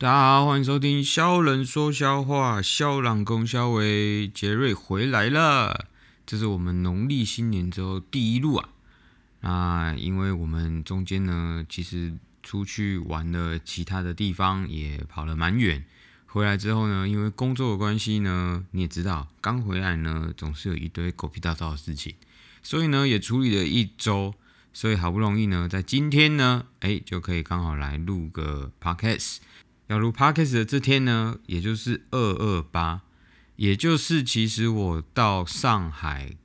大家好，欢迎收听肖人说笑话，肖朗公肖伟杰瑞回来了。这是我们农历新年之后第一路啊。那因为我们中间呢，其实出去玩了其他的地方，也跑了蛮远。回来之后呢，因为工作的关系呢，你也知道，刚回来呢，总是有一堆狗屁倒灶的事情，所以呢，也处理了一周。所以好不容易呢，在今天呢，哎，就可以刚好来录个 podcast。要录 podcast 的这天呢，也就是二二八，也就是其实我到上海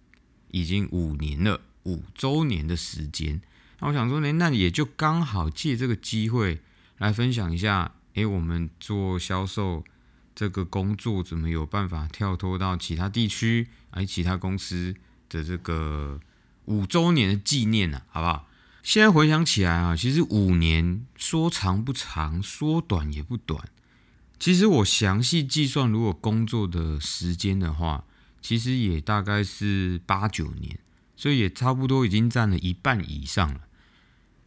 已经五年了，五周年的时间。那我想说呢，那也就刚好借这个机会来分享一下，哎，我们做销售这个工作怎么有办法跳脱到其他地区，哎，其他公司的这个。五周年的纪念呢，好不好？现在回想起来啊，其实五年说长不长，说短也不短。其实我详细计算，如果工作的时间的话，其实也大概是八九年，所以也差不多已经占了一半以上了。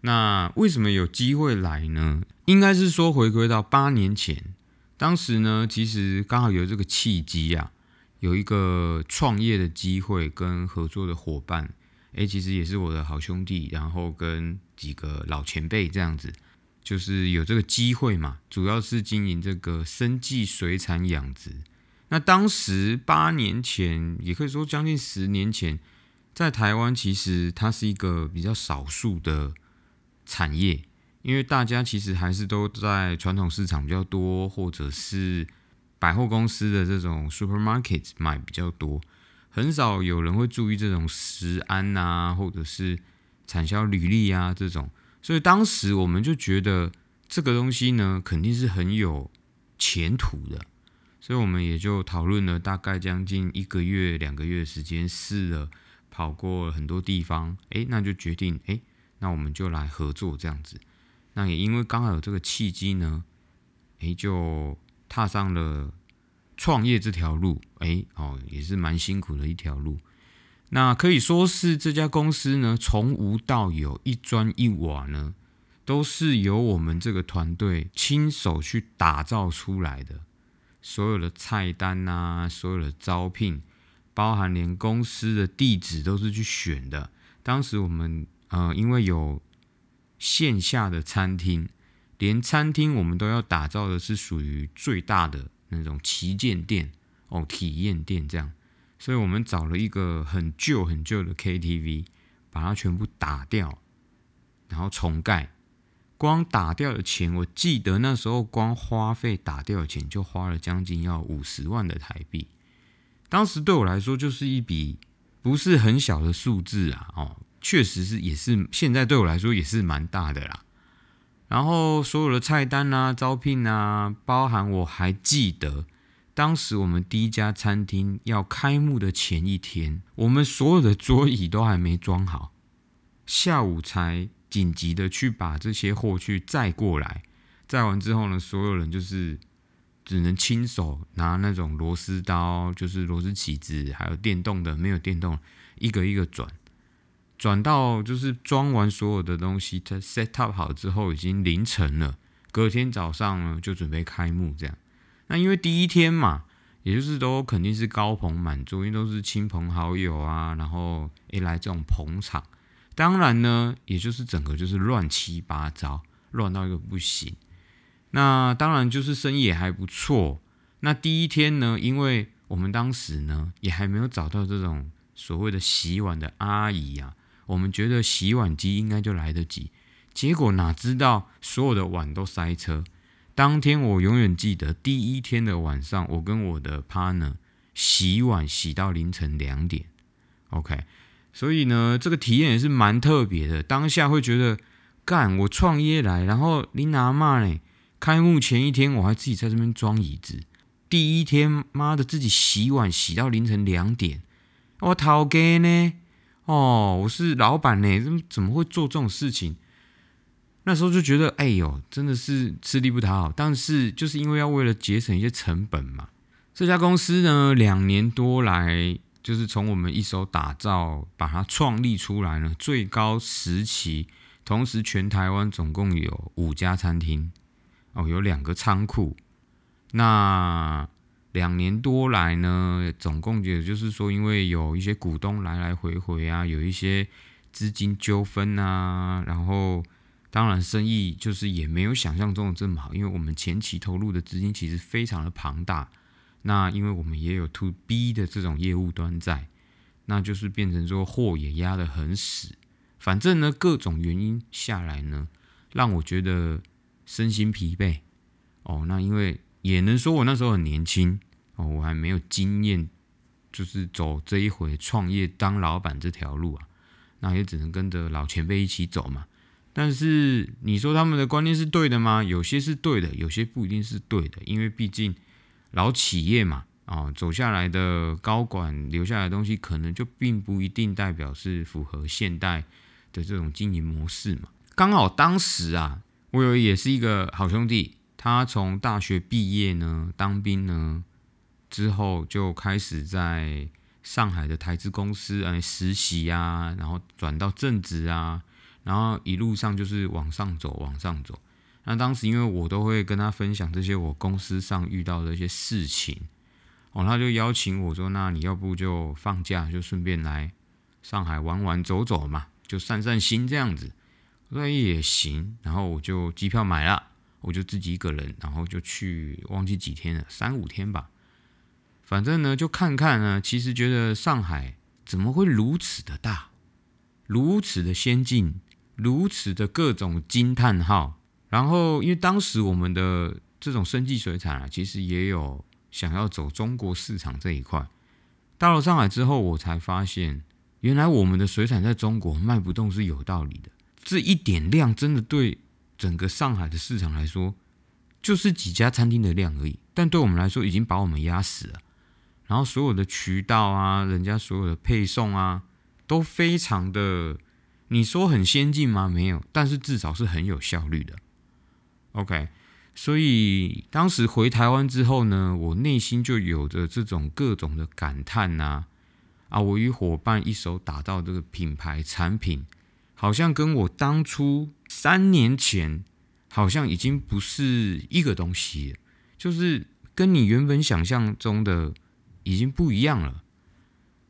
那为什么有机会来呢？应该是说回归到八年前，当时呢，其实刚好有这个契机啊，有一个创业的机会跟合作的伙伴。哎，其实也是我的好兄弟，然后跟几个老前辈这样子，就是有这个机会嘛。主要是经营这个生计水产养殖。那当时八年前，也可以说将近十年前，在台湾其实它是一个比较少数的产业，因为大家其实还是都在传统市场比较多，或者是百货公司的这种 supermarket 买比较多。很少有人会注意这种食安啊，或者是产销履历啊这种，所以当时我们就觉得这个东西呢，肯定是很有前途的，所以我们也就讨论了大概将近一个月、两个月的时间，试了跑过很多地方，哎，那就决定，哎，那我们就来合作这样子。那也因为刚好有这个契机呢，哎，就踏上了。创业这条路，哎，哦，也是蛮辛苦的一条路。那可以说是这家公司呢，从无到有，一砖一瓦呢，都是由我们这个团队亲手去打造出来的。所有的菜单啊，所有的招聘，包含连公司的地址都是去选的。当时我们呃，因为有线下的餐厅，连餐厅我们都要打造的是属于最大的。那种旗舰店哦，体验店这样，所以我们找了一个很旧很旧的 KTV，把它全部打掉，然后重盖。光打掉的钱，我记得那时候光花费打掉的钱就花了将近要五十万的台币。当时对我来说就是一笔不是很小的数字啊，哦，确实是也是现在对我来说也是蛮大的啦。然后所有的菜单啊、招聘啊，包含我还记得，当时我们第一家餐厅要开幕的前一天，我们所有的桌椅都还没装好，下午才紧急的去把这些货去载过来。载完之后呢，所有人就是只能亲手拿那种螺丝刀，就是螺丝起子，还有电动的，没有电动，一个一个转。转到就是装完所有的东西，它 set up 好之后已经凌晨了。隔天早上呢就准备开幕这样。那因为第一天嘛，也就是都肯定是高朋满座，因为都是亲朋好友啊，然后一来这种捧场，当然呢，也就是整个就是乱七八糟，乱到一个不行。那当然就是生意也还不错。那第一天呢，因为我们当时呢也还没有找到这种所谓的洗碗的阿姨啊。我们觉得洗碗机应该就来得及，结果哪知道所有的碗都塞车。当天我永远记得第一天的晚上，我跟我的 partner 洗碗洗到凌晨两点。OK，所以呢，这个体验也是蛮特别的。当下会觉得，干我创业来，然后你拿嘛嘞？开幕前一天我还自己在这边装椅子，第一天妈的自己洗碗洗到凌晨两点，我逃给呢？哦，我是老板呢，怎么怎么会做这种事情？那时候就觉得，哎呦，真的是吃力不讨好。但是就是因为要为了节省一些成本嘛，这家公司呢，两年多来，就是从我们一手打造，把它创立出来呢，最高时期，同时全台湾总共有五家餐厅。哦，有两个仓库。那两年多来呢，总共也就是说，因为有一些股东来来回回啊，有一些资金纠纷啊，然后当然生意就是也没有想象中的这么好，因为我们前期投入的资金其实非常的庞大。那因为我们也有 to B 的这种业务端在，那就是变成说货也压得很死。反正呢，各种原因下来呢，让我觉得身心疲惫。哦，那因为也能说我那时候很年轻哦，我还没有经验，就是走这一回创业当老板这条路啊，那也只能跟着老前辈一起走嘛。但是你说他们的观念是对的吗？有些是对的，有些不一定是对的，因为毕竟老企业嘛，哦，走下来的高管留下来的东西，可能就并不一定代表是符合现代。的这种经营模式嘛，刚好当时啊，我有也是一个好兄弟，他从大学毕业呢，当兵呢之后就开始在上海的台资公司哎实习啊，然后转到正职啊，然后一路上就是往上走，往上走。那当时因为我都会跟他分享这些我公司上遇到的一些事情，哦，他就邀请我说，那你要不就放假就顺便来上海玩玩走走嘛。就散散心这样子，我说也行，然后我就机票买了，我就自己一个人，然后就去，忘记几天了，三五天吧。反正呢，就看看呢，其实觉得上海怎么会如此的大，如此的先进，如此的各种惊叹号。然后，因为当时我们的这种生计水产啊，其实也有想要走中国市场这一块。到了上海之后，我才发现。原来我们的水产在中国卖不动是有道理的，这一点量真的对整个上海的市场来说，就是几家餐厅的量而已。但对我们来说，已经把我们压死了。然后所有的渠道啊，人家所有的配送啊，都非常的，你说很先进吗？没有，但是至少是很有效率的。OK，所以当时回台湾之后呢，我内心就有着这种各种的感叹呐。啊，我与伙伴一手打造这个品牌产品，好像跟我当初三年前好像已经不是一个东西，就是跟你原本想象中的已经不一样了。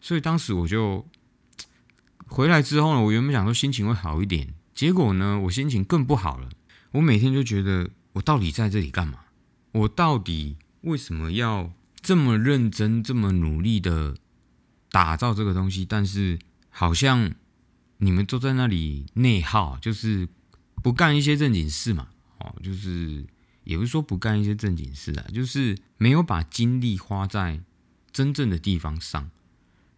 所以当时我就回来之后呢，我原本想说心情会好一点，结果呢，我心情更不好了。我每天就觉得，我到底在这里干嘛？我到底为什么要这么认真、这么努力的？打造这个东西，但是好像你们都在那里内耗，就是不干一些正经事嘛。哦，就是也不是说不干一些正经事啊，就是没有把精力花在真正的地方上。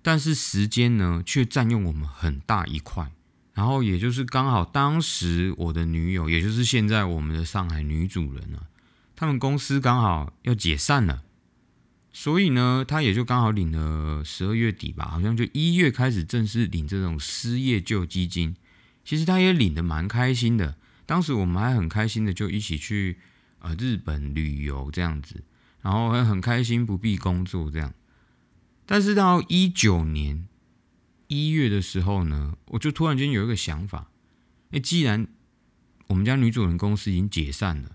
但是时间呢，却占用我们很大一块。然后也就是刚好当时我的女友，也就是现在我们的上海女主人啊，他们公司刚好要解散了。所以呢，他也就刚好领了十二月底吧，好像就一月开始正式领这种失业救济金。其实他也领的蛮开心的，当时我们还很开心的就一起去呃日本旅游这样子，然后还很开心不必工作这样。但是到一九年一月的时候呢，我就突然间有一个想法，哎，既然我们家女主人公司已经解散了。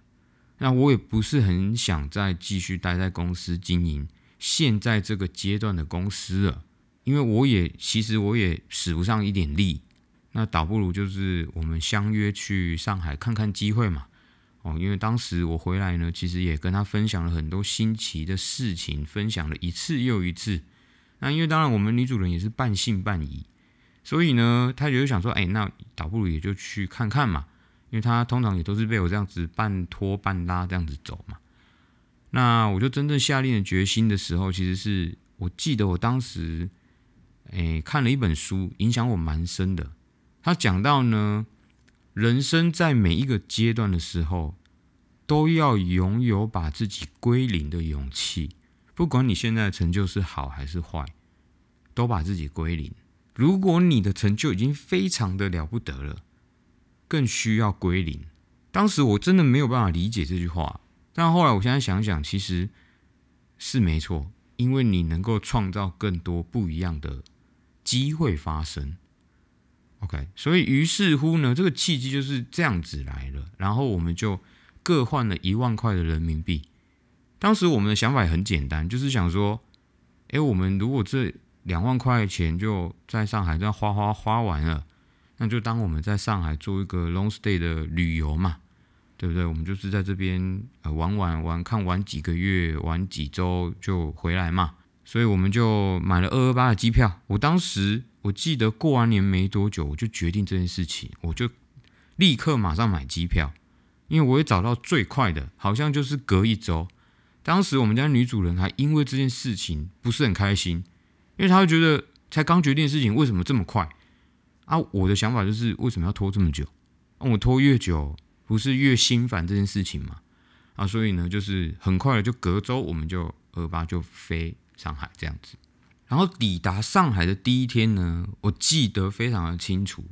那我也不是很想再继续待在公司经营现在这个阶段的公司了，因为我也其实我也使不上一点力，那倒不如就是我们相约去上海看看机会嘛。哦，因为当时我回来呢，其实也跟他分享了很多新奇的事情，分享了一次又一次。那因为当然我们女主人也是半信半疑，所以呢，她就想说，哎，那倒不如也就去看看嘛。因为她通常也都是被我这样子半拖半拉这样子走嘛，那我就真正下定了决心的时候，其实是我记得我当时，诶看了一本书，影响我蛮深的。他讲到呢，人生在每一个阶段的时候，都要拥有把自己归零的勇气。不管你现在的成就是好还是坏，都把自己归零。如果你的成就已经非常的了不得了。更需要归零。当时我真的没有办法理解这句话，但后来我现在想想，其实是没错，因为你能够创造更多不一样的机会发生。OK，所以于是乎呢，这个契机就是这样子来了。然后我们就各换了一万块的人民币。当时我们的想法也很简单，就是想说，哎，我们如果这两万块钱就在上海这样花花花完了，那就当我们在上海做一个 long stay 的旅游嘛，对不对？我们就是在这边呃玩玩玩，看玩几个月，玩几周就回来嘛。所以我们就买了二二八的机票。我当时我记得过完年没多久，我就决定这件事情，我就立刻马上买机票，因为我也找到最快的，好像就是隔一周。当时我们家女主人还因为这件事情不是很开心，因为她会觉得才刚决定的事情为什么这么快啊？我的想法就是为什么要拖这么久？我拖越久不是越心烦这件事情嘛？啊，所以呢，就是很快的就隔周我们就二八就飞。上海这样子，然后抵达上海的第一天呢，我记得非常的清楚。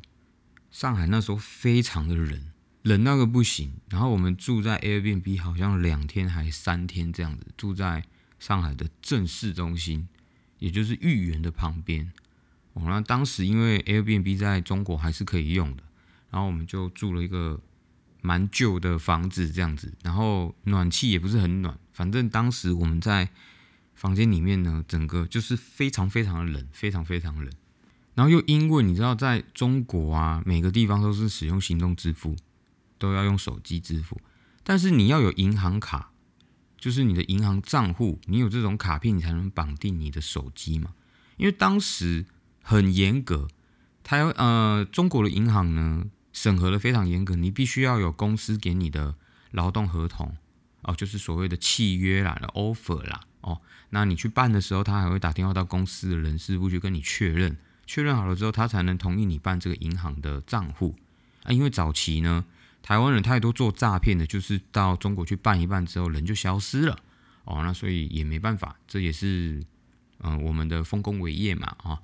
上海那时候非常的冷，冷那个不行。然后我们住在 Airbnb，好像两天还三天这样子，住在上海的正市中心，也就是豫园的旁边。哦，那当时因为 Airbnb 在中国还是可以用的，然后我们就住了一个蛮旧的房子这样子，然后暖气也不是很暖，反正当时我们在。房间里面呢，整个就是非常非常的冷，非常非常冷。然后又因为你知道，在中国啊，每个地方都是使用行动支付，都要用手机支付。但是你要有银行卡，就是你的银行账户，你有这种卡片，你才能绑定你的手机嘛。因为当时很严格，台呃中国的银行呢审核的非常严格，你必须要有公司给你的劳动合同哦，就是所谓的契约啦、offer 啦。哦，那你去办的时候，他还会打电话到公司的人事部去跟你确认，确认好了之后，他才能同意你办这个银行的账户啊。因为早期呢，台湾人太多做诈骗的，就是到中国去办一办之后，人就消失了。哦，那所以也没办法，这也是嗯我们的丰功伟业嘛啊。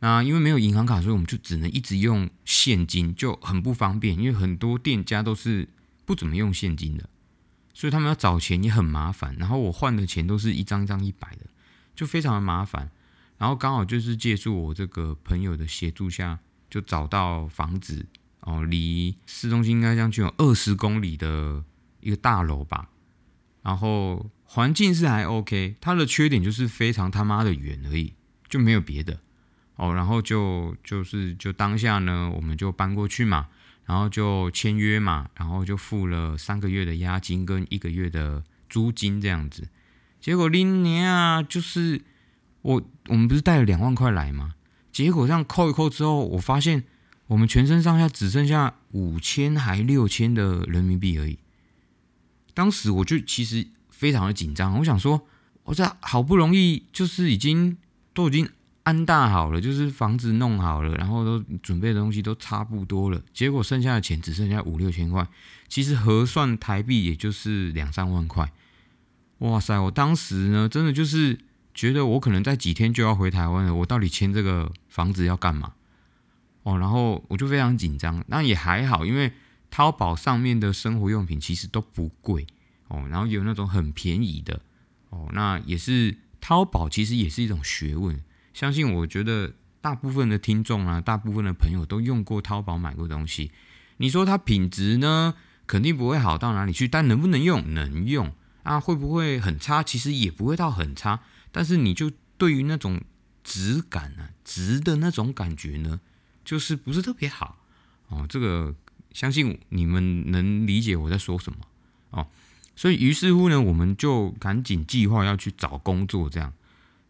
那因为没有银行卡，所以我们就只能一直用现金，就很不方便。因为很多店家都是不怎么用现金的。所以他们要找钱也很麻烦，然后我换的钱都是一张一张一百的，就非常的麻烦。然后刚好就是借助我这个朋友的协助下，就找到房子哦，离市中心应该将近有二十公里的一个大楼吧。然后环境是还 OK，它的缺点就是非常他妈的远而已，就没有别的哦。然后就就是就当下呢，我们就搬过去嘛。然后就签约嘛，然后就付了三个月的押金跟一个月的租金这样子。结果今年啊，就是我我们不是带了两万块来吗？结果这样扣一扣之后，我发现我们全身上下只剩下五千还六千的人民币而已。当时我就其实非常的紧张，我想说，我这好不容易就是已经都已经。安大好了，就是房子弄好了，然后都准备的东西都差不多了，结果剩下的钱只剩下五六千块，其实核算台币也就是两三万块。哇塞！我当时呢，真的就是觉得我可能在几天就要回台湾了，我到底签这个房子要干嘛？哦，然后我就非常紧张。那也还好，因为淘宝上面的生活用品其实都不贵哦，然后有那种很便宜的哦，那也是淘宝其实也是一种学问。相信我觉得大部分的听众啊，大部分的朋友都用过淘宝买过东西。你说它品质呢，肯定不会好到哪里去，但能不能用？能用啊？会不会很差？其实也不会到很差。但是你就对于那种质感啊，值的那种感觉呢，就是不是特别好哦。这个相信你们能理解我在说什么哦。所以于是乎呢，我们就赶紧计划要去找工作，这样。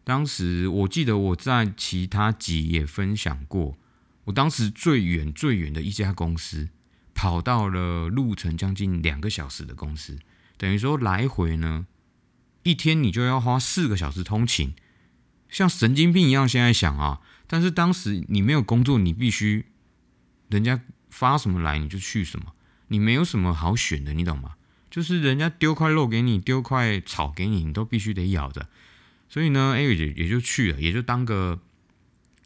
当时我记得我在其他集也分享过，我当时最远最远的一家公司，跑到了路程将近两个小时的公司，等于说来回呢，一天你就要花四个小时通勤，像神经病一样。现在想啊，但是当时你没有工作，你必须人家发什么来你就去什么，你没有什么好选的，你懂吗？就是人家丢块肉给你，丢块草给你，你都必须得咬着。所以呢，哎，也也就去了，也就当个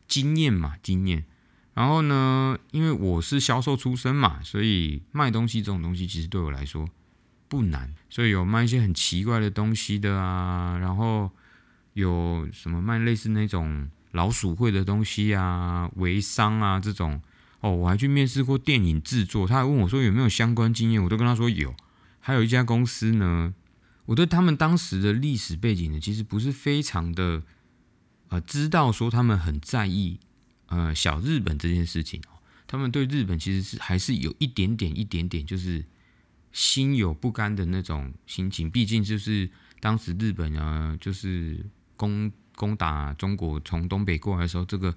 经验嘛，经验。然后呢，因为我是销售出身嘛，所以卖东西这种东西其实对我来说不难。所以有卖一些很奇怪的东西的啊，然后有什么卖类似那种老鼠会的东西啊、微商啊这种。哦，我还去面试过电影制作，他还问我说有没有相关经验，我都跟他说有。还有一家公司呢，我对他们当时的历史背景呢，其实不是非常的呃知道，说他们很在意呃小日本这件事情哦，他们对日本其实是还是有一点点一点点就是心有不甘的那种心情，毕竟就是当时日本呢就是攻攻打中国从东北过来的时候，这个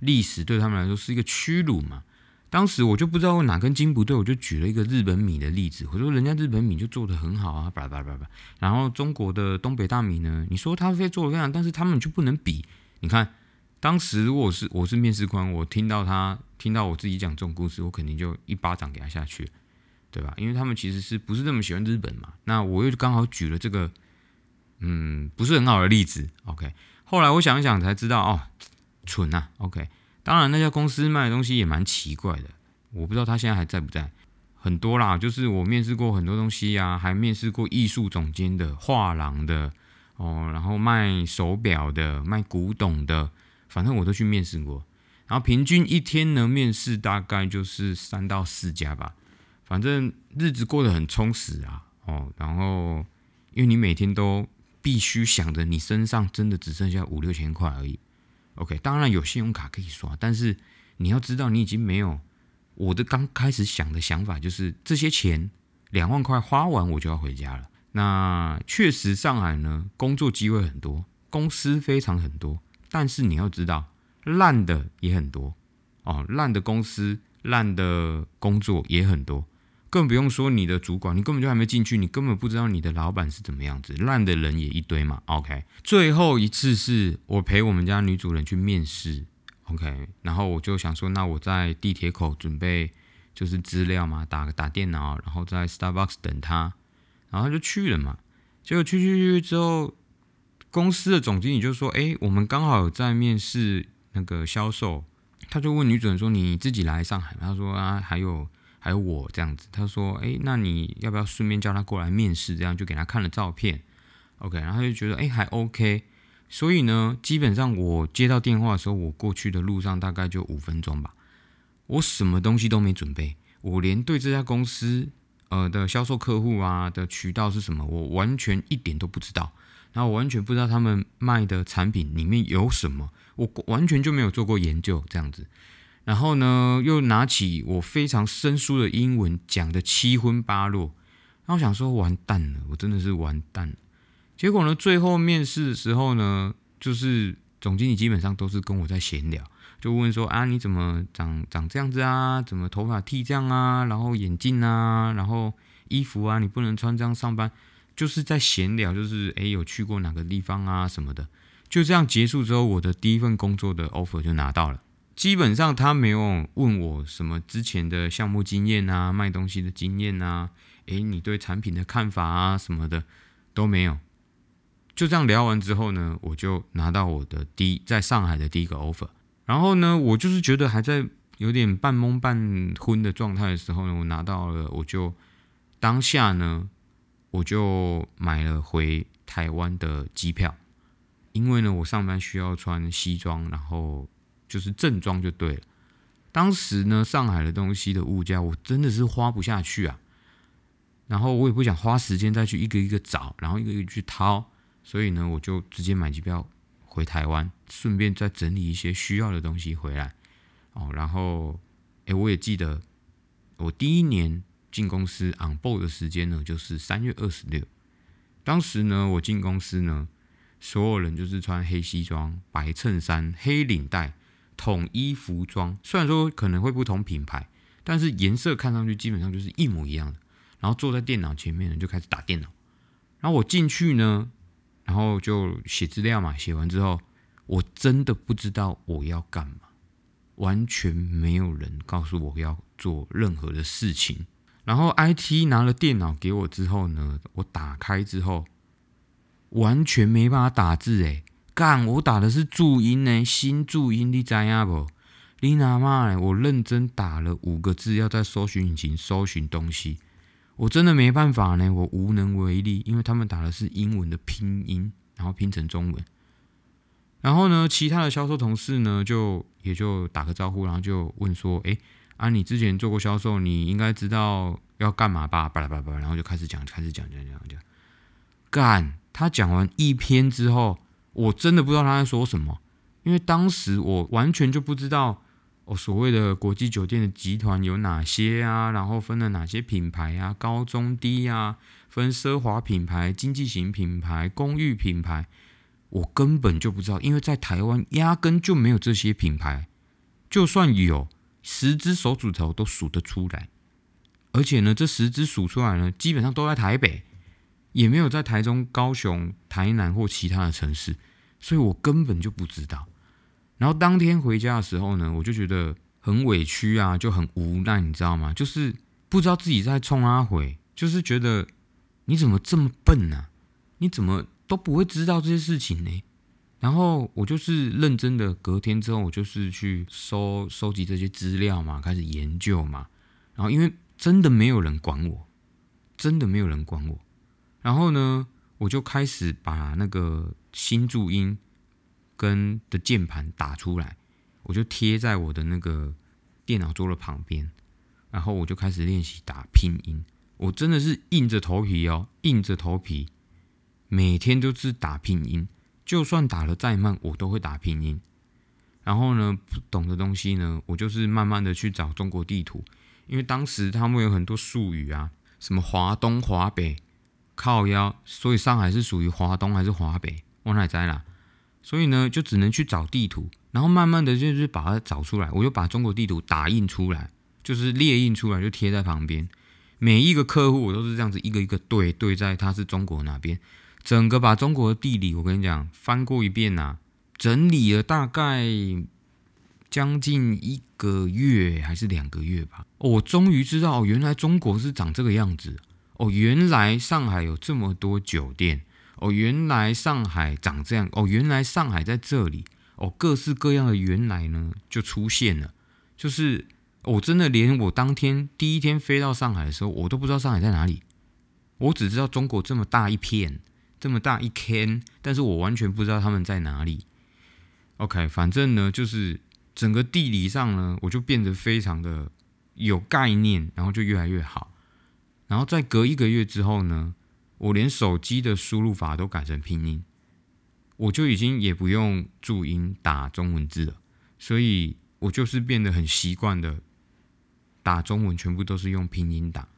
历史对他们来说是一个屈辱嘛。当时我就不知道哪根筋不对，我就举了一个日本米的例子。我说人家日本米就做的很好啊，叭叭叭叭。然后中国的东北大米呢，你说他非做的非常，但是他们就不能比。你看，当时如果是我是面试官，我听到他听到我自己讲这种故事，我肯定就一巴掌给他下去，对吧？因为他们其实是不是那么喜欢日本嘛？那我又刚好举了这个，嗯，不是很好的例子。OK，后来我想一想才知道，哦，蠢啊。OK。当然，那家公司卖的东西也蛮奇怪的，我不知道他现在还在不在。很多啦，就是我面试过很多东西呀，还面试过艺术总监的、画廊的哦，然后卖手表的、卖古董的，反正我都去面试过。然后平均一天呢，面试大概就是三到四家吧，反正日子过得很充实啊。哦，然后因为你每天都必须想着你身上真的只剩下五六千块而已。OK，当然有信用卡可以刷，但是你要知道，你已经没有我的刚开始想的想法，就是这些钱两万块花完我就要回家了。那确实上海呢，工作机会很多，公司非常很多，但是你要知道，烂的也很多哦，烂的公司、烂的工作也很多。更不用说你的主管，你根本就还没进去，你根本不知道你的老板是怎么样子，烂的人也一堆嘛。OK，最后一次是我陪我们家女主人去面试，OK，然后我就想说，那我在地铁口准备就是资料嘛，打打电脑，然后在 Starbucks 等他，然后就去了嘛。结果去去去之后，公司的总经理就说：“哎，我们刚好在面试那个销售。”他就问女主人说：“你自己来上海？”他说：“啊，还有。”还有我这样子，他说：“哎，那你要不要顺便叫他过来面试？这样就给他看了照片，OK，然后他就觉得哎还 OK。所以呢，基本上我接到电话的时候，我过去的路上大概就五分钟吧。我什么东西都没准备，我连对这家公司呃的销售客户啊的渠道是什么，我完全一点都不知道。然后我完全不知道他们卖的产品里面有什么，我完全就没有做过研究这样子。”然后呢，又拿起我非常生疏的英文讲的七荤八落，然后想说完蛋了，我真的是完蛋了。结果呢，最后面试的时候呢，就是总经理基本上都是跟我在闲聊，就问说啊，你怎么长长这样子啊？怎么头发剃这样啊？然后眼镜啊？然后衣服啊？你不能穿这样上班，就是在闲聊，就是诶，有去过哪个地方啊什么的。就这样结束之后，我的第一份工作的 offer 就拿到了。基本上他没有问我什么之前的项目经验啊，卖东西的经验啊，诶，你对产品的看法啊什么的都没有。就这样聊完之后呢，我就拿到我的第一在上海的第一个 offer。然后呢，我就是觉得还在有点半懵半昏的状态的时候呢，我拿到了，我就当下呢，我就买了回台湾的机票，因为呢，我上班需要穿西装，然后。就是正装就对了。当时呢，上海的东西的物价，我真的是花不下去啊。然后我也不想花时间再去一个一个找，然后一个一个去掏，所以呢，我就直接买机票回台湾，顺便再整理一些需要的东西回来。哦，然后，哎，我也记得我第一年进公司 on board 的时间呢，就是三月二十六。当时呢，我进公司呢，所有人就是穿黑西装、白衬衫、黑领带。统一服装，虽然说可能会不同品牌，但是颜色看上去基本上就是一模一样的。然后坐在电脑前面呢，就开始打电脑。然后我进去呢，然后就写资料嘛。写完之后，我真的不知道我要干嘛，完全没有人告诉我要做任何的事情。然后 IT 拿了电脑给我之后呢，我打开之后，完全没办法打字诶。干！我打的是注音呢，新注音，你知影不？你哪妈我认真打了五个字，要在搜寻引擎搜寻东西，我真的没办法呢，我无能为力，因为他们打的是英文的拼音，然后拼成中文。然后呢，其他的销售同事呢，就也就打个招呼，然后就问说：“哎啊，你之前做过销售，你应该知道要干嘛吧？巴拉巴拉巴拉，然后就开始讲，开始讲讲讲讲。干，他讲完一篇之后，我真的不知道他在说什么，因为当时我完全就不知道。哦，所谓的国际酒店的集团有哪些啊？然后分了哪些品牌啊？高中低啊？分奢华品牌、经济型品牌、公寓品牌，我根本就不知道，因为在台湾压根就没有这些品牌，就算有，十只手指头都数得出来。而且呢，这十只数出来呢，基本上都在台北，也没有在台中、高雄、台南或其他的城市，所以我根本就不知道。然后当天回家的时候呢，我就觉得很委屈啊，就很无奈，你知道吗？就是不知道自己在冲阿回，就是觉得你怎么这么笨呢？你怎么都不会知道这些事情呢？然后我就是认真的，隔天之后我就是去收收集这些资料嘛，开始研究嘛。然后因为真的没有人管我，真的没有人管我。然后呢，我就开始把那个新注音。跟的键盘打出来，我就贴在我的那个电脑桌的旁边，然后我就开始练习打拼音。我真的是硬着头皮哦，硬着头皮，每天都是打拼音，就算打的再慢，我都会打拼音。然后呢，不懂的东西呢，我就是慢慢的去找中国地图，因为当时他们有很多术语啊，什么华东、华北、靠腰，所以上海是属于华东还是华北？我哪知啦？所以呢，就只能去找地图，然后慢慢的就是把它找出来。我就把中国地图打印出来，就是列印出来，就贴在旁边。每一个客户我都是这样子一个一个对对在他是中国哪边，整个把中国的地理我跟你讲翻过一遍呐，整理了大概将近一个月还是两个月吧。我终于知道，原来中国是长这个样子。哦，原来上海有这么多酒店。哦，原来上海长这样。哦，原来上海在这里。哦，各式各样的原来呢就出现了。就是我真的连我当天第一天飞到上海的时候，我都不知道上海在哪里。我只知道中国这么大一片，这么大一圈，但是我完全不知道他们在哪里。OK，反正呢，就是整个地理上呢，我就变得非常的有概念，然后就越来越好。然后再隔一个月之后呢？我连手机的输入法都改成拼音，我就已经也不用注音打中文字了，所以我就是变得很习惯的打中文，全部都是用拼音打。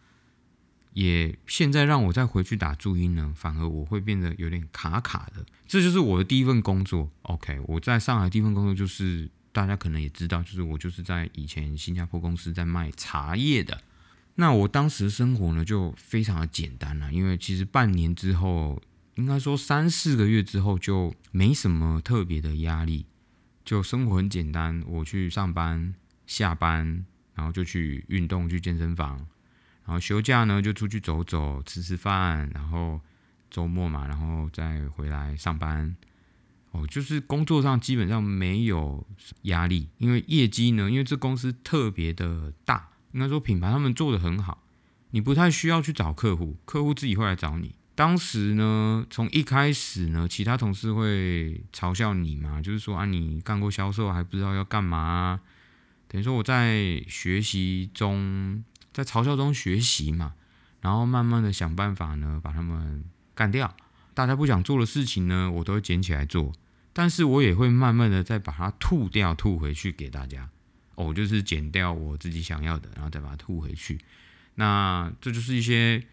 也现在让我再回去打注音呢，反而我会变得有点卡卡的。这就是我的第一份工作。OK，我在上海第一份工作就是大家可能也知道，就是我就是在以前新加坡公司在卖茶叶的。那我当时生活呢就非常的简单了，因为其实半年之后，应该说三四个月之后就没什么特别的压力，就生活很简单。我去上班、下班，然后就去运动、去健身房，然后休假呢就出去走走、吃吃饭，然后周末嘛，然后再回来上班。哦，就是工作上基本上没有压力，因为业绩呢，因为这公司特别的大。应该说品牌他们做的很好，你不太需要去找客户，客户自己会来找你。当时呢，从一开始呢，其他同事会嘲笑你嘛，就是说啊，你干过销售还不知道要干嘛，等于说我在学习中，在嘲笑中学习嘛，然后慢慢的想办法呢，把他们干掉。大家不想做的事情呢，我都会捡起来做，但是我也会慢慢的再把它吐掉，吐回去给大家。我就是减掉我自己想要的，然后再把它吐回去。那这就是一些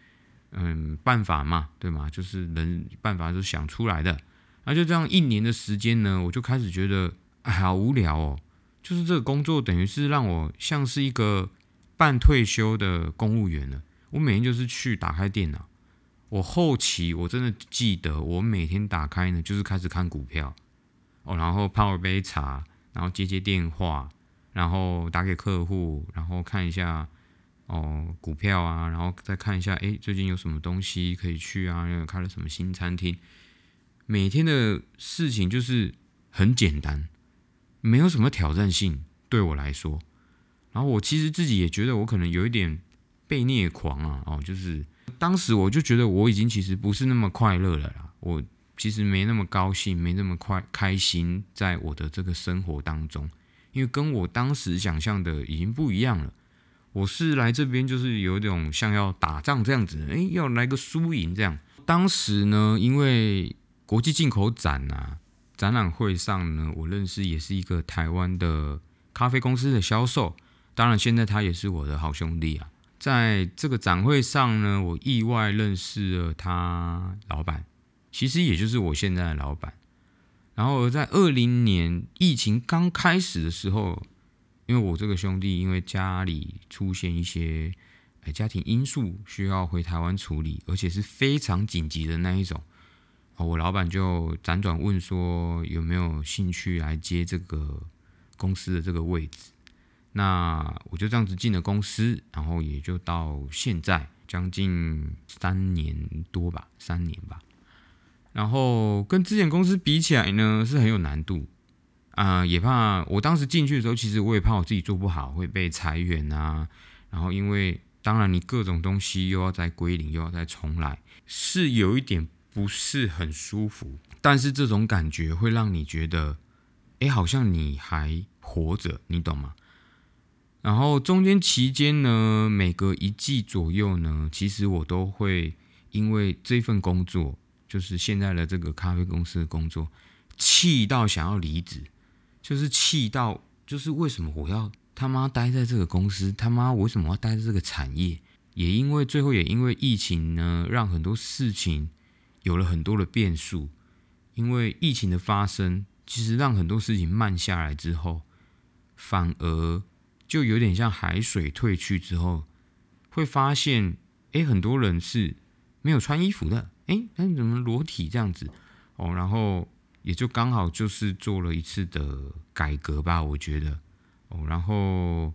嗯办法嘛，对吗？就是人办法是想出来的。那就这样一年的时间呢，我就开始觉得好无聊哦。就是这个工作等于是让我像是一个半退休的公务员了。我每天就是去打开电脑。我后期我真的记得，我每天打开呢，就是开始看股票哦，然后泡一杯茶，然后接接电话。然后打给客户，然后看一下哦股票啊，然后再看一下，哎，最近有什么东西可以去啊？又开了什么新餐厅？每天的事情就是很简单，没有什么挑战性对我来说。然后我其实自己也觉得我可能有一点被虐狂啊，哦，就是当时我就觉得我已经其实不是那么快乐了啦，我其实没那么高兴，没那么快开心，在我的这个生活当中。因为跟我当时想象的已经不一样了。我是来这边就是有一种像要打仗这样子，诶，要来个输赢这样。当时呢，因为国际进口展啊，展览会上呢，我认识也是一个台湾的咖啡公司的销售，当然现在他也是我的好兄弟啊。在这个展会上呢，我意外认识了他老板，其实也就是我现在的老板。然后在二零年疫情刚开始的时候，因为我这个兄弟因为家里出现一些哎家庭因素，需要回台湾处理，而且是非常紧急的那一种，我老板就辗转问说有没有兴趣来接这个公司的这个位置。那我就这样子进了公司，然后也就到现在将近三年多吧，三年吧。然后跟之前公司比起来呢，是很有难度啊，也怕我当时进去的时候，其实我也怕我自己做不好会被裁员啊。然后因为当然你各种东西又要再归零，又要再重来，是有一点不是很舒服。但是这种感觉会让你觉得，哎，好像你还活着，你懂吗？然后中间期间呢，每隔一季左右呢，其实我都会因为这份工作，就是现在的这个咖啡公司的工作，气到想要离职，就是气到就是为什么我要他妈待在这个公司，他妈为什么要待在这个产业？也因为最后也因为疫情呢，让很多事情有了很多的变数。因为疫情的发生，其实让很多事情慢下来之后，反而。就有点像海水退去之后，会发现，哎，很多人是没有穿衣服的，哎，那你怎么裸体这样子？哦，然后也就刚好就是做了一次的改革吧，我觉得，哦，然后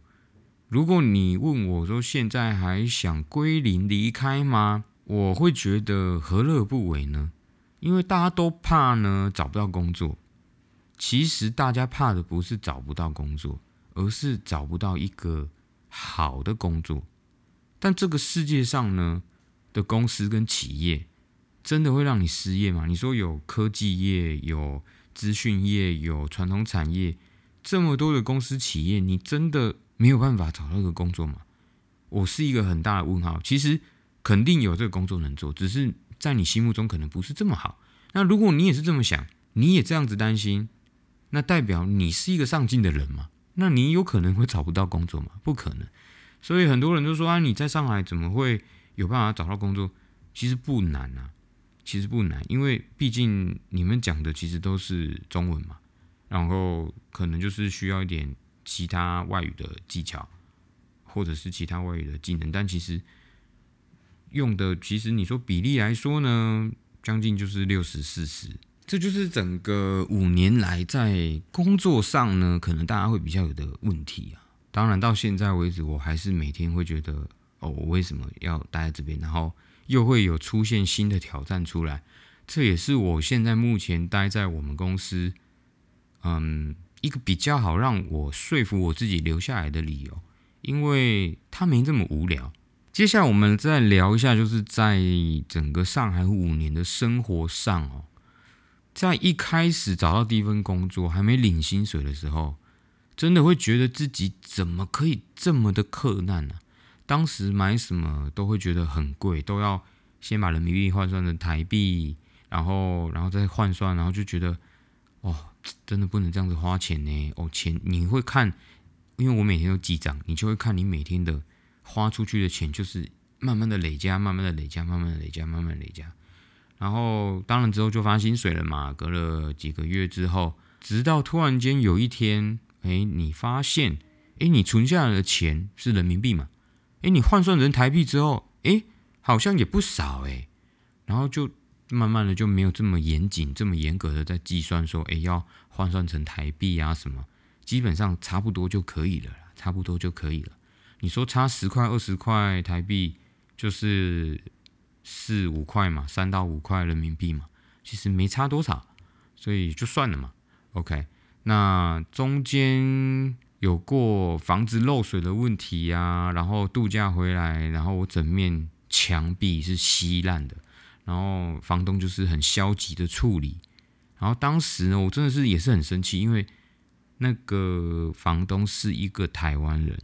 如果你问我说现在还想归零离开吗？我会觉得何乐不为呢？因为大家都怕呢找不到工作，其实大家怕的不是找不到工作。而是找不到一个好的工作，但这个世界上呢的公司跟企业真的会让你失业吗？你说有科技业、有资讯业、有传统产业，这么多的公司企业，你真的没有办法找到一个工作吗？我是一个很大的问号。其实肯定有这个工作能做，只是在你心目中可能不是这么好。那如果你也是这么想，你也这样子担心，那代表你是一个上进的人吗？那你有可能会找不到工作吗？不可能。所以很多人都说啊，你在上海怎么会有办法找到工作？其实不难啊，其实不难，因为毕竟你们讲的其实都是中文嘛，然后可能就是需要一点其他外语的技巧，或者是其他外语的技能，但其实用的，其实你说比例来说呢，将近就是六十四十。这就是整个五年来在工作上呢，可能大家会比较有的问题啊。当然到现在为止，我还是每天会觉得，哦，我为什么要待在这边？然后又会有出现新的挑战出来。这也是我现在目前待在我们公司，嗯，一个比较好让我说服我自己留下来的理由，因为它没这么无聊。接下来我们再聊一下，就是在整个上海五年的生活上哦。在一开始找到第一份工作，还没领薪水的时候，真的会觉得自己怎么可以这么的克难呢？当时买什么都会觉得很贵，都要先把人民币换算成台币，然后，然后再换算，然后就觉得，哦，真的不能这样子花钱呢。哦，钱你会看，因为我每天都记账，你就会看你每天的花出去的钱，就是慢慢的累加，慢慢的累加，慢慢的累加，慢慢累加。然后，当然之后就发薪水了嘛。隔了几个月之后，直到突然间有一天，哎，你发现，哎，你存下来的钱是人民币嘛？哎，你换算成台币之后，哎，好像也不少哎。然后就慢慢的就没有这么严谨、这么严格的在计算说，哎，要换算成台币啊什么，基本上差不多就可以了，差不多就可以了。你说差十块、二十块台币，就是。四五块嘛，三到五块人民币嘛，其实没差多少，所以就算了嘛。OK，那中间有过房子漏水的问题呀，然后度假回来，然后我整面墙壁是稀烂的，然后房东就是很消极的处理，然后当时呢，我真的是也是很生气，因为那个房东是一个台湾人，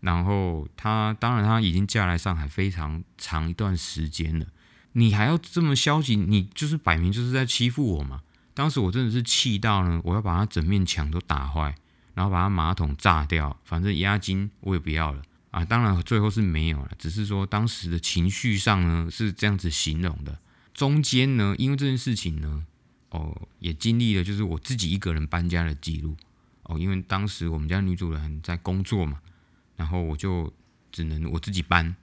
然后他当然他已经嫁来上海非常长一段时间了，你还要这么消极，你就是摆明就是在欺负我嘛。当时我真的是气到呢，我要把他整面墙都打坏，然后把他马桶炸掉，反正押金我也不要了啊。当然最后是没有了，只是说当时的情绪上呢是这样子形容的。中间呢，因为这件事情呢，哦，也经历了就是我自己一个人搬家的记录哦，因为当时我们家女主人在工作嘛，然后我就只能我自己搬，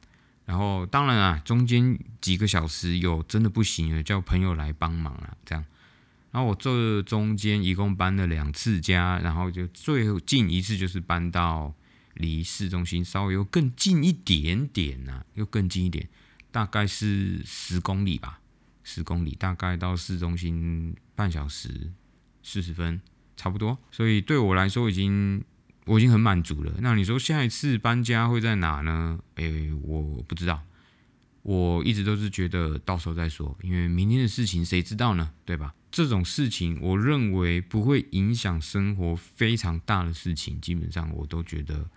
然后当然啊，中间几个小时有真的不行了，叫朋友来帮忙啊，这样。然后我这中间一共搬了两次家，然后就最近一次就是搬到离市中心稍微又更近一点点呐，又更近一点，大概是十公里吧，十公里大概到市中心半小时四十分差不多。所以对我来说已经我已经很满足了。那你说下一次搬家会在哪呢？诶，我不知道，我一直都是觉得到时候再说，因为明天的事情谁知道呢？对吧？这种事情，我认为不会影响生活非常大的事情，基本上我都觉得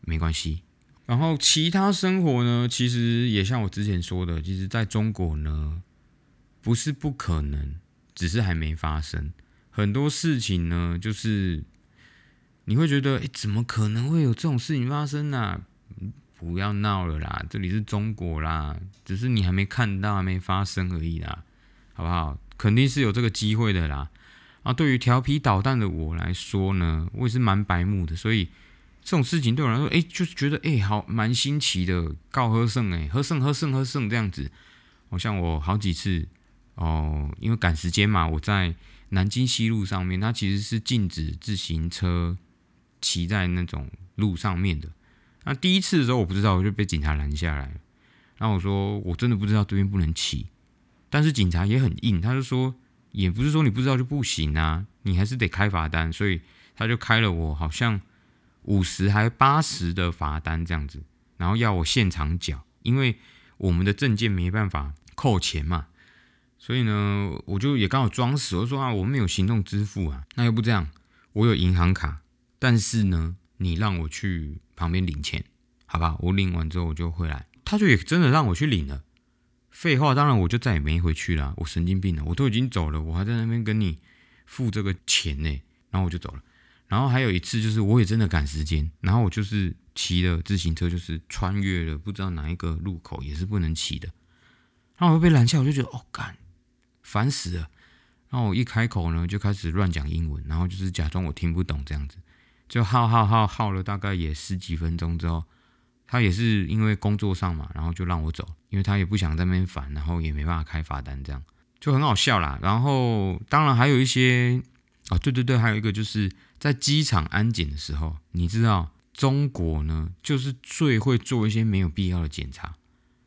没关系。然后其他生活呢，其实也像我之前说的，其实在中国呢，不是不可能，只是还没发生。很多事情呢，就是你会觉得，哎，怎么可能会有这种事情发生呢？不要闹了啦，这里是中国啦，只是你还没看到，还没发生而已啦，好不好？肯定是有这个机会的啦。啊，对于调皮捣蛋的我来说呢，我也是蛮白目的，所以这种事情对我来说，哎，就是觉得哎，好蛮新奇的。告喝胜哎，喝胜喝胜喝胜这样子。好像我好几次哦，因为赶时间嘛，我在南京西路上面，它其实是禁止自行车骑在那种路上面的。那第一次的时候我不知道，我就被警察拦下来。然后我说，我真的不知道这边不能骑。但是警察也很硬，他就说，也不是说你不知道就不行啊，你还是得开罚单，所以他就开了我好像五十还八十的罚单这样子，然后要我现场缴，因为我们的证件没办法扣钱嘛，所以呢，我就也刚好装死，我说啊，我们有行动支付啊，那要不这样，我有银行卡，但是呢，你让我去旁边领钱，好吧，我领完之后我就回来，他就也真的让我去领了。废话，当然我就再也没回去了。我神经病了，我都已经走了，我还在那边跟你付这个钱呢。然后我就走了。然后还有一次，就是我也真的赶时间，然后我就是骑了自行车，就是穿越了不知道哪一个路口，也是不能骑的。然后我被拦下，我就觉得哦，干，烦死了。然后我一开口呢，就开始乱讲英文，然后就是假装我听不懂这样子，就耗耗耗耗了大概也十几分钟之后。他也是因为工作上嘛，然后就让我走，因为他也不想在那边烦，然后也没办法开罚单，这样就很好笑啦。然后当然还有一些哦，对对对，还有一个就是在机场安检的时候，你知道中国呢，就是最会做一些没有必要的检查，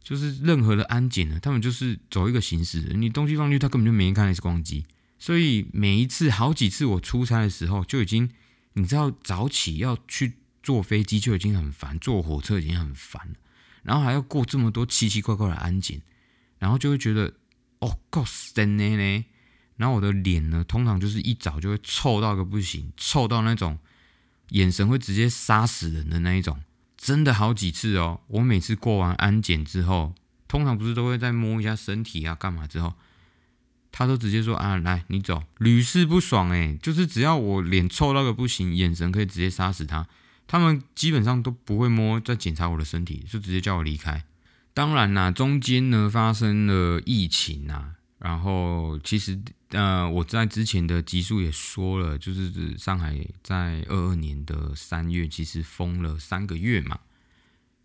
就是任何的安检呢，他们就是走一个形式，你东西放进去，他根本就没看 X 光机，所以每一次好几次我出差的时候，就已经你知道早起要去。坐飞机就已经很烦，坐火车已经很烦了，然后还要过这么多奇奇怪怪的安检，然后就会觉得哦，够神呢呢。然后我的脸呢，通常就是一早就会臭到个不行，臭到那种眼神会直接杀死人的那一种，真的好几次哦。我每次过完安检之后，通常不是都会再摸一下身体啊，干嘛之后，他都直接说啊，来你走，屡试不爽诶，就是只要我脸臭到个不行，眼神可以直接杀死他。他们基本上都不会摸，再检查我的身体，就直接叫我离开。当然啦，中间呢发生了疫情啊，然后其实呃我在之前的集数也说了，就是上海在二二年的三月其实封了三个月嘛，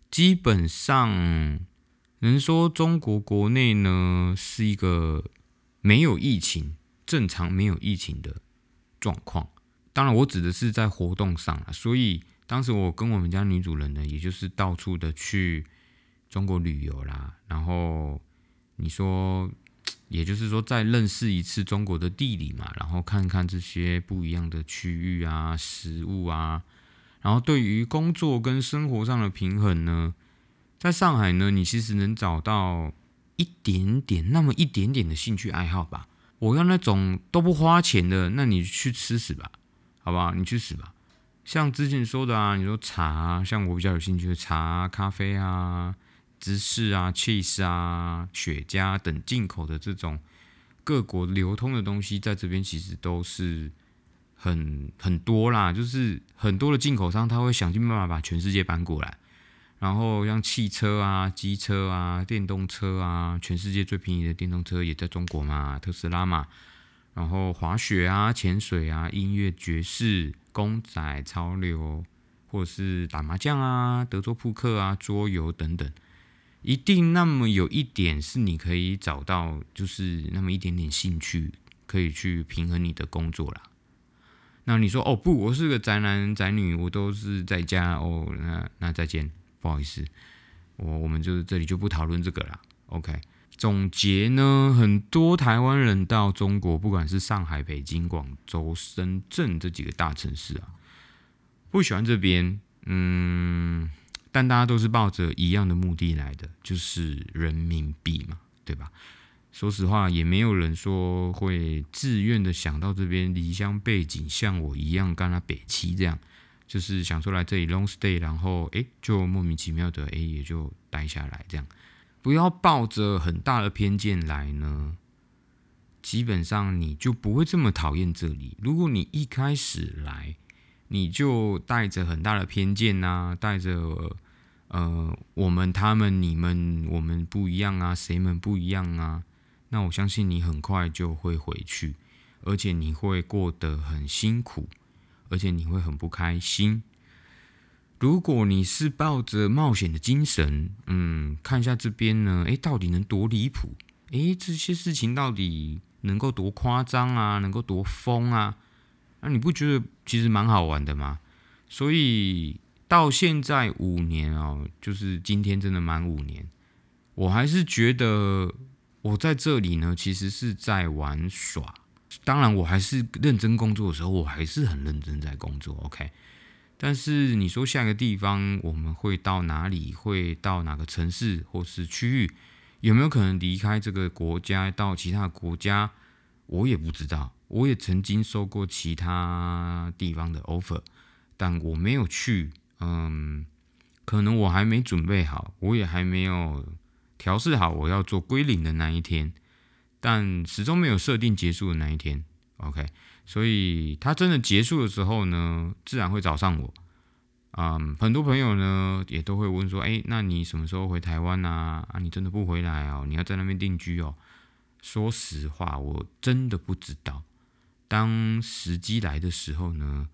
基本上能说中国国内呢是一个没有疫情、正常没有疫情的状况。当然我指的是在活动上啊，所以。当时我跟我们家女主人呢，也就是到处的去中国旅游啦，然后你说，也就是说再认识一次中国的地理嘛，然后看看这些不一样的区域啊、食物啊，然后对于工作跟生活上的平衡呢，在上海呢，你其实能找到一点点那么一点点的兴趣爱好吧。我要那种都不花钱的，那你去吃屎吧。好不好？你去死吧！像之前说的啊，你说茶，像我比较有兴趣的茶、咖啡啊、芝士啊、cheese 啊、雪茄等进口的这种各国流通的东西，在这边其实都是很很多啦，就是很多的进口商他会想尽办法把全世界搬过来。然后像汽车啊、机车啊、电动车啊，全世界最便宜的电动车也在中国嘛，特斯拉嘛。然后滑雪啊、潜水啊、音乐、爵士、公仔、潮流，或是打麻将啊、德州扑克啊、桌游等等，一定那么有一点是你可以找到，就是那么一点点兴趣，可以去平衡你的工作啦。那你说哦不，我是个宅男宅女，我都是在家哦，那那再见。不好意思，我我们就这里就不讨论这个了。OK，总结呢，很多台湾人到中国，不管是上海、北京、广州、深圳这几个大城市啊，不喜欢这边，嗯，但大家都是抱着一样的目的来的，就是人民币嘛，对吧？说实话，也没有人说会自愿的想到这边离乡背景，像我一样干他北七这样。就是想说来这里 long stay，然后诶就莫名其妙的诶也就待下来这样，不要抱着很大的偏见来呢，基本上你就不会这么讨厌这里。如果你一开始来，你就带着很大的偏见呐，带着呃我们他们你们我们不一样啊，谁们不一样啊，那我相信你很快就会回去，而且你会过得很辛苦。而且你会很不开心。如果你是抱着冒险的精神，嗯，看一下这边呢，诶，到底能多离谱？诶，这些事情到底能够多夸张啊？能够多疯啊？那你不觉得其实蛮好玩的吗？所以到现在五年哦，就是今天真的满五年，我还是觉得我在这里呢，其实是在玩耍。当然，我还是认真工作的时候，我还是很认真在工作。OK，但是你说下一个地方我们会到哪里？会到哪个城市或是区域？有没有可能离开这个国家到其他国家？我也不知道。我也曾经收过其他地方的 offer，但我没有去。嗯，可能我还没准备好，我也还没有调试好我要做归零的那一天。但始终没有设定结束的那一天，OK，所以他真的结束的时候呢，自然会找上我。嗯，很多朋友呢也都会问说，哎，那你什么时候回台湾啊？啊，你真的不回来哦？你要在那边定居哦？说实话，我真的不知道。当时机来的时候呢，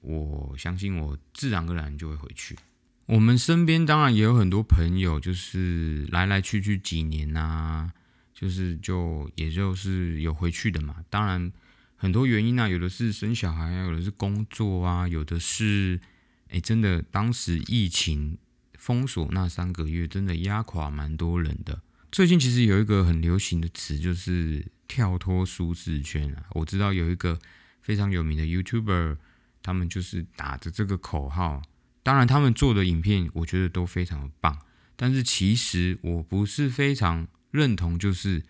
我相信我自然而然就会回去。我们身边当然也有很多朋友，就是来来去去几年啊。就是就也就是有回去的嘛，当然很多原因啊，有的是生小孩啊，有的是工作啊，有的是哎，真的当时疫情封锁那三个月，真的压垮蛮多人的。最近其实有一个很流行的词，就是跳脱舒适圈啊。我知道有一个非常有名的 YouTuber，他们就是打着这个口号，当然他们做的影片我觉得都非常的棒，但是其实我不是非常。认同就是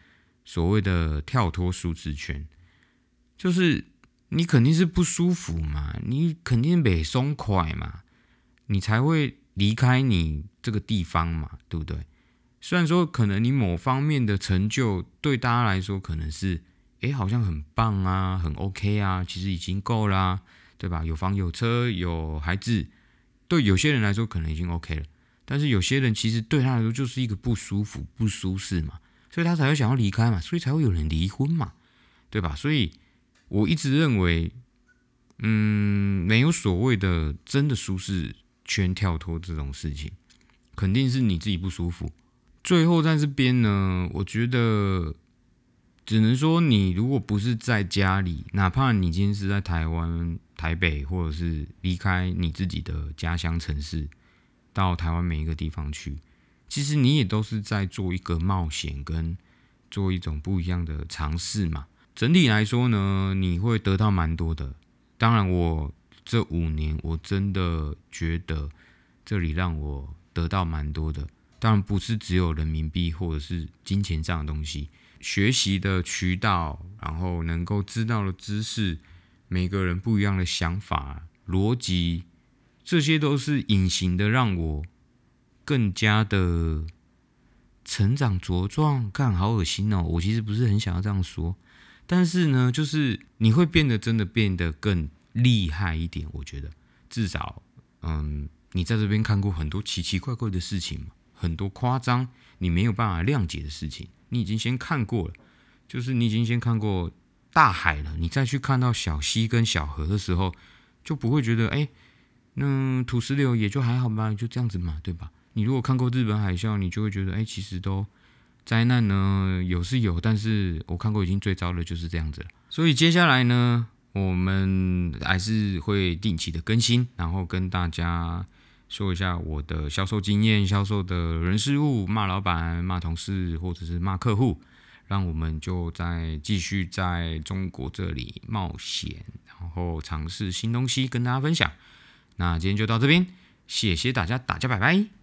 所谓的跳脱舒适圈，就是你肯定是不舒服嘛，你肯定没松快嘛，你才会离开你这个地方嘛，对不对？虽然说可能你某方面的成就对大家来说可能是，诶，好像很棒啊，很 OK 啊，其实已经够啦，对吧？有房有车有孩子，对有些人来说可能已经 OK 了。但是有些人其实对他来说就是一个不舒服、不舒适嘛，所以他才会想要离开嘛，所以才会有人离婚嘛，对吧？所以我一直认为，嗯，没有所谓的真的舒适圈跳脱这种事情，肯定是你自己不舒服。最后在这边呢，我觉得只能说，你如果不是在家里，哪怕你今天是在台湾、台北，或者是离开你自己的家乡城市。到台湾每一个地方去，其实你也都是在做一个冒险，跟做一种不一样的尝试嘛。整体来说呢，你会得到蛮多的。当然，我这五年我真的觉得这里让我得到蛮多的。当然不是只有人民币或者是金钱这样的东西，学习的渠道，然后能够知道的知识，每个人不一样的想法、逻辑，这些都是隐形的，让我更加的成长茁壮。看，好恶心哦！我其实不是很想要这样说，但是呢，就是你会变得真的变得更厉害一点。我觉得，至少，嗯，你在这边看过很多奇奇怪怪的事情，很多夸张你没有办法谅解的事情，你已经先看过了。就是你已经先看过大海了，你再去看到小溪跟小河的时候，就不会觉得哎，那土石流也就还好吧，就这样子嘛，对吧？你如果看过日本海啸，你就会觉得哎，其实都灾难呢有是有，但是我看过已经最糟的就是这样子了。所以接下来呢，我们还是会定期的更新，然后跟大家说一下我的销售经验、销售的人事物，骂老板、骂同事或者是骂客户。让我们就在继续在中国这里冒险，然后尝试新东西，跟大家分享。那今天就到这边，谢谢大家，大家拜拜。